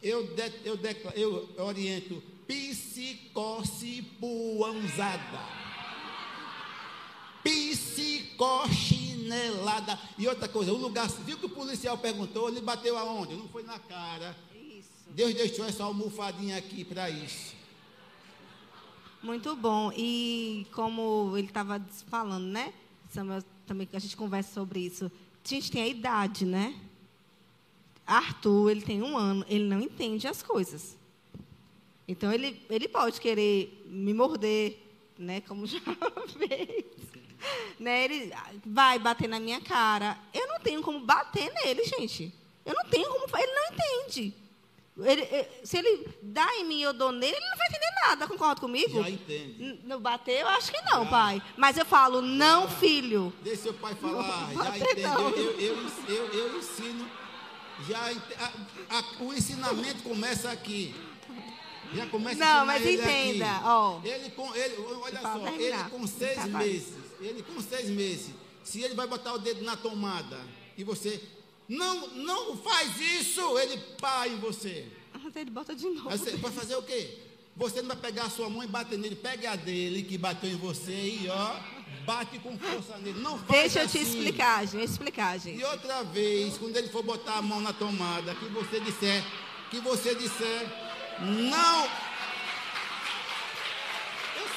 eu, de, eu, declaro, eu oriento psicocipuanzada psicochinelada. E outra coisa, o lugar, viu que o policial perguntou, ele bateu aonde? Não foi na cara. Deus deixou essa almofadinha aqui para isso. Muito bom. E como ele estava falando, né? Samuel, também a gente conversa sobre isso. A gente tem a idade, né? Arthur, ele tem um ano, ele não entende as coisas. Então ele, ele pode querer me morder, né? Como já fez né? Ele vai bater na minha cara. Eu não tenho como bater nele, gente. Eu não tenho como. Ele não entende. Ele, se ele dá em mim e eu dou nele, ele não vai entender nada, concorda comigo? Já entende. No bater, eu acho que não, Já. pai. Mas eu falo, não, filho. Deixa seu pai falar, já entende. Eu, eu, eu, eu, ensino. Já, a, a, o ensinamento começa aqui. Já começa Não, mas entenda, ó. Ele com ele, olha só, ele com seis meses ele com seis meses, se ele vai botar o dedo na tomada e você não, não faz isso, ele pá em você. Mas ele bota de novo. Você vai fazer o quê? Você não vai pegar a sua mão e bater nele, pegue a dele que bateu em você e ó, bate com força nele. Não faz Deixa assim. eu te explicar, gente, explicar, gente. E outra vez, quando ele for botar a mão na tomada, que você disser, que você disser, não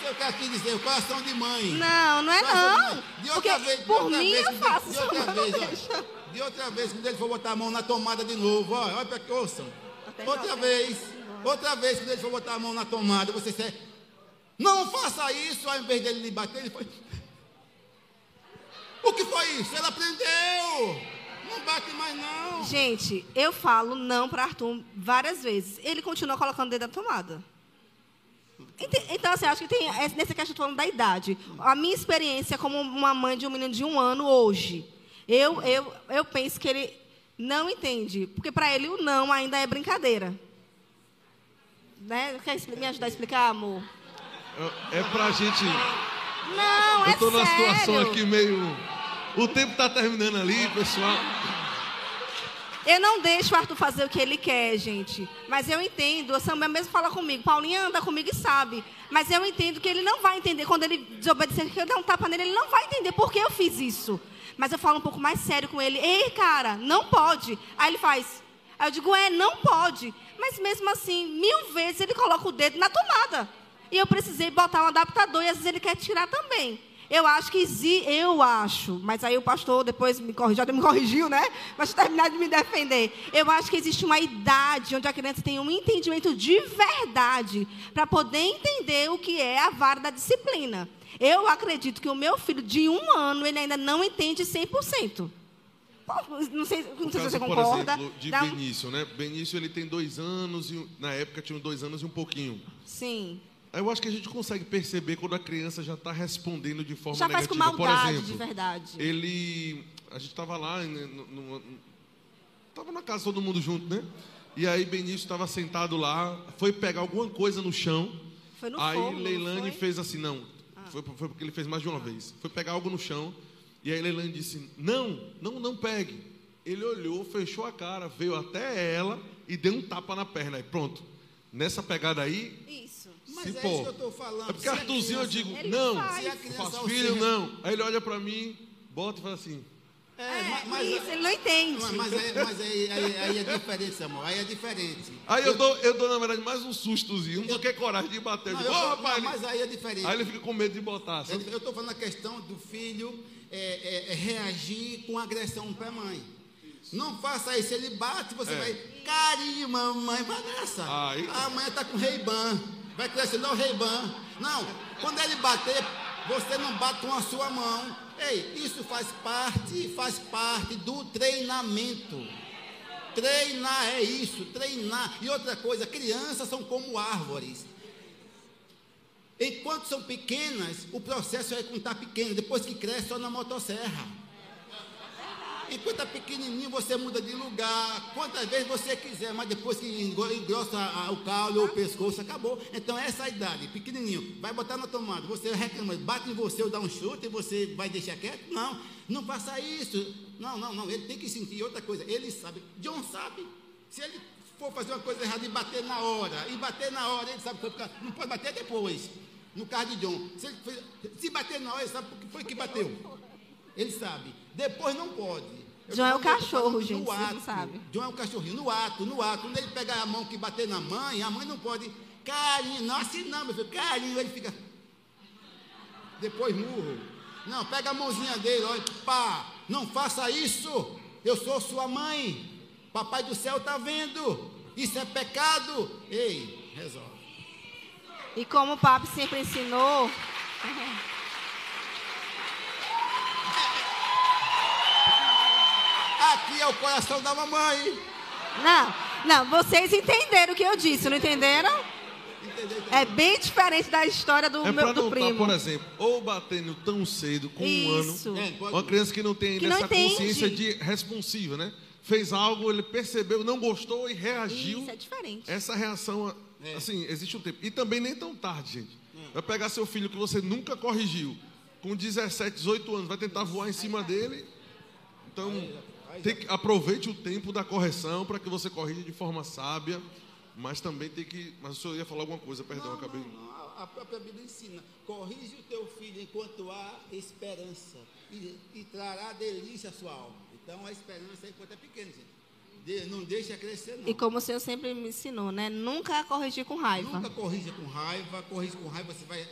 eu quero aqui dizer, o coração de mãe. Não, não é não. De, de outra Porque vez, de por outra mim vez, eu faço. De, de outra vez, ó. De outra vez, quando ele for botar a mão na tomada de novo, ó, olha para que ouçam. Outra vez, outra vez, quando ele for botar a mão na tomada, você disser, não faça isso, ao invés dele lhe bater, ele foi. O que foi isso? Ele aprendeu. Não bate mais não. Gente, eu falo não para Arthur várias vezes. Ele continua colocando o dedo na tomada. Então, assim, acho que tem, nessa questão falando da idade. A minha experiência como uma mãe de um menino de um ano hoje, eu, eu, eu penso que ele não entende. Porque para ele o não ainda é brincadeira. Né? Quer me ajudar a explicar, amor? É, pra gente. Não, é Eu tô numa sério. situação aqui meio. O tempo tá terminando ali, pessoal. Eu não deixo o Arthur fazer o que ele quer, gente. Mas eu entendo. O Samuel mesmo fala comigo. Paulinha anda comigo e sabe. Mas eu entendo que ele não vai entender. Quando ele desobedecer, que eu der um tapa nele, ele não vai entender por que eu fiz isso. Mas eu falo um pouco mais sério com ele. Ei, cara, não pode. Aí ele faz. Aí eu digo, é, não pode. Mas mesmo assim, mil vezes ele coloca o dedo na tomada. E eu precisei botar um adaptador e às vezes ele quer tirar também. Eu acho que existe, eu acho, mas aí o pastor depois me corrigiu, já me corrigiu, né? Mas terminar de me defender. Eu acho que existe uma idade onde a criança tem um entendimento de verdade para poder entender o que é a vara da disciplina. Eu acredito que o meu filho de um ano, ele ainda não entende 100%. Não sei, não sei caso, se você concorda. Por exemplo, de. Benício, né? Benício ele tem dois anos e na época tinha dois anos e um pouquinho. Sim. Eu acho que a gente consegue perceber quando a criança já está respondendo de forma já negativa. faz com maldade, Por exemplo, de verdade. Ele, a gente estava lá, estava na casa todo mundo junto, né? E aí Benício estava sentado lá, foi pegar alguma coisa no chão. Foi no aí forno, Leilane fez assim, não. Ah. Foi, foi, porque ele fez mais de uma ah. vez. Foi pegar algo no chão. E aí Leilane disse, não, não, não pegue. Ele olhou, fechou a cara, veio até ela e deu um tapa na perna. E pronto. Nessa pegada aí, Isso mas é isso que eu estou falando. É porque Arthurzinho eu digo, não, faço filho, não. Aí ele olha para mim, bota e fala assim. É, é mas, isso, ele não entende. Mas, mas, aí, mas aí, aí, aí, é diferente, amor. Aí é diferente. Aí eu, eu, dou, eu dou, na verdade, mais um sustozinho do que coragem de bater. Não, digo, oh, rapaz, mas aí é diferente. Aí ele fica com medo de botar. Sabe? Eu estou falando a questão do filho é, é, é reagir com agressão para a mãe. Isso. Não faça isso. Ele bate, você é. vai. Carinho, mamãe, vai nessa. A mãe está com rei ban. Vai crescer igual o Reiban. Não, quando ele bater, você não bate com a sua mão. Ei, isso faz parte, faz parte do treinamento. Treinar é isso, treinar. E outra coisa, crianças são como árvores. Enquanto são pequenas, o processo é quando está pequeno, depois que cresce, só na motosserra. Enquanto é pequenininho, você muda de lugar, quantas vezes você quiser, mas depois que engrossa o caule ou o pescoço, acabou. Então, essa é idade, pequenininho, vai botar na tomada, você reclama, bate em você ou dá um chute e você vai deixar quieto? Não, não faça isso. Não, não, não, ele tem que sentir outra coisa, ele sabe. John sabe. Se ele for fazer uma coisa errada e bater na hora, e bater na hora, ele sabe que foi, não pode bater depois. No caso de John, se, ele, se bater na hora, ele sabe porque foi que bateu. Ele sabe. Depois não pode. João é o cachorro, gente, ato, você não sabe. João é o cachorrinho, no ato, no ato. Quando ele pegar a mão que bater na mãe, a mãe não pode. Carinho, não assim não, meu filho, carinho, ele fica. Depois murro. Não, pega a mãozinha dele, olha, pá, não faça isso. Eu sou sua mãe. Papai do céu está vendo. Isso é pecado. Ei, resolve. E como o papo sempre ensinou. Aqui é o coração da mamãe. Não, não, vocês entenderam o que eu disse, não entenderam? É bem diferente da história do é meu do não primo. Por exemplo, ou batendo tão cedo com Isso. um ano, é, uma criança que não tem ainda essa entende. consciência de responsiva, né? Fez algo, ele percebeu, não gostou e reagiu. Isso é diferente. Essa reação, é. assim, existe um tempo. E também nem tão tarde, gente. É. Vai pegar seu filho que você nunca corrigiu, com 17, 18 anos, vai tentar voar em cima dele. Então, tem que, aproveite o tempo da correção para que você corrija de forma sábia, mas também tem que. Mas o senhor ia falar alguma coisa, perdão, não, acabei. Não, não. A própria Bíblia ensina: corrige o teu filho enquanto há esperança, e, e trará delícia à sua alma. Então a esperança é enquanto é pequena, gente. De, não deixa crescer, não. E como o senhor sempre me ensinou, né? Nunca corrigir com raiva. Nunca corrija com raiva, corrige com raiva, você vai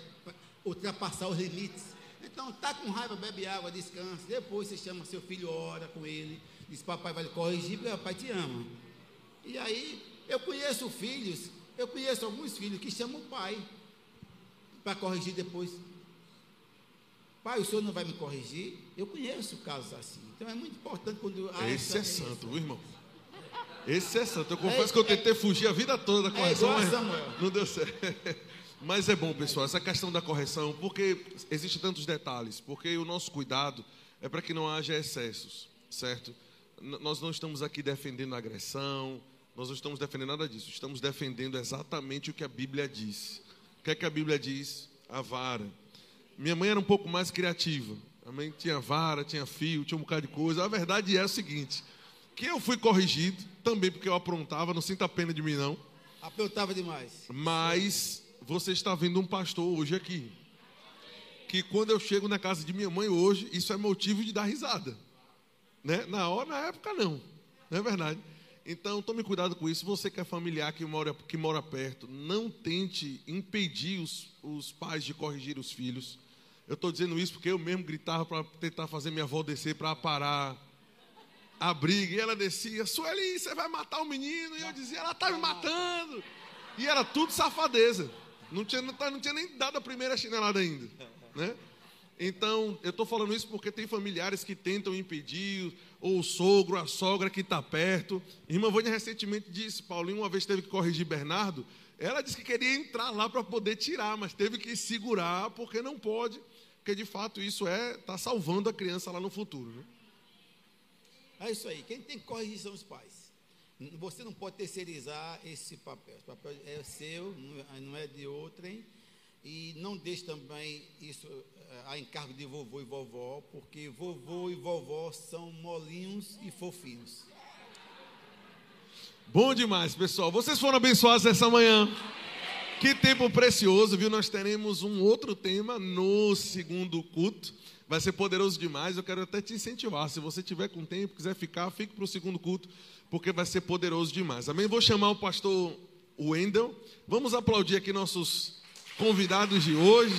ultrapassar os limites. Então, tá com raiva, bebe água, descansa. Depois você chama seu filho, ora com ele. Diz, papai vai lhe corrigir, porque papai te ama. E aí, eu conheço filhos, eu conheço alguns filhos que chamam o pai para corrigir depois. Pai, o senhor não vai me corrigir? Eu conheço casos assim. Então é muito importante quando. Esse é santo, viu, irmão? Esse é santo. Eu confesso é, que eu tentei é, fugir a vida toda da é é mas não deu certo. Mas é bom, pessoal, essa questão da correção, porque existem tantos detalhes, porque o nosso cuidado é para que não haja excessos, certo? nós não estamos aqui defendendo agressão, nós não estamos defendendo nada disso, estamos defendendo exatamente o que a Bíblia diz. O que é que a Bíblia diz? A vara. Minha mãe era um pouco mais criativa. A mãe tinha vara, tinha fio, tinha um bocado de coisa. A verdade é o seguinte: que eu fui corrigido, também porque eu aprontava, não sinta pena de mim, não. Aprontava demais. Mas você está vendo um pastor hoje aqui. Que quando eu chego na casa de minha mãe hoje, isso é motivo de dar risada. Né? Na hora, na época, não. Não é verdade? Então, tome cuidado com isso. Você que é familiar, que mora, que mora perto, não tente impedir os, os pais de corrigir os filhos. Eu estou dizendo isso porque eu mesmo gritava para tentar fazer minha avó descer para parar a briga. E ela descia, Sueli, você vai matar o menino. E eu dizia, ela está me matando. E era tudo safadeza. Não tinha, não tinha nem dado a primeira chinelada ainda. Né? Então, eu estou falando isso porque tem familiares que tentam impedir, ou o sogro, a sogra que está perto. Irmã Vânia recentemente disse, Paulinho uma vez teve que corrigir Bernardo, ela disse que queria entrar lá para poder tirar, mas teve que segurar porque não pode, porque de fato isso é está salvando a criança lá no futuro. Né? É isso aí. Quem tem que corrigir são os pais. Você não pode terceirizar esse papel. Esse papel é seu, não é de outrem. E não deixe também isso a encargo de vovô e vovó, porque vovô e vovó são molinhos e fofinhos. Bom demais, pessoal. Vocês foram abençoados essa manhã. Que tempo precioso, viu? Nós teremos um outro tema no segundo culto. Vai ser poderoso demais. Eu quero até te incentivar. Se você tiver com tempo, quiser ficar, fique para o segundo culto, porque vai ser poderoso demais. Amém? Vou chamar o pastor Wendel. Vamos aplaudir aqui nossos convidados de hoje.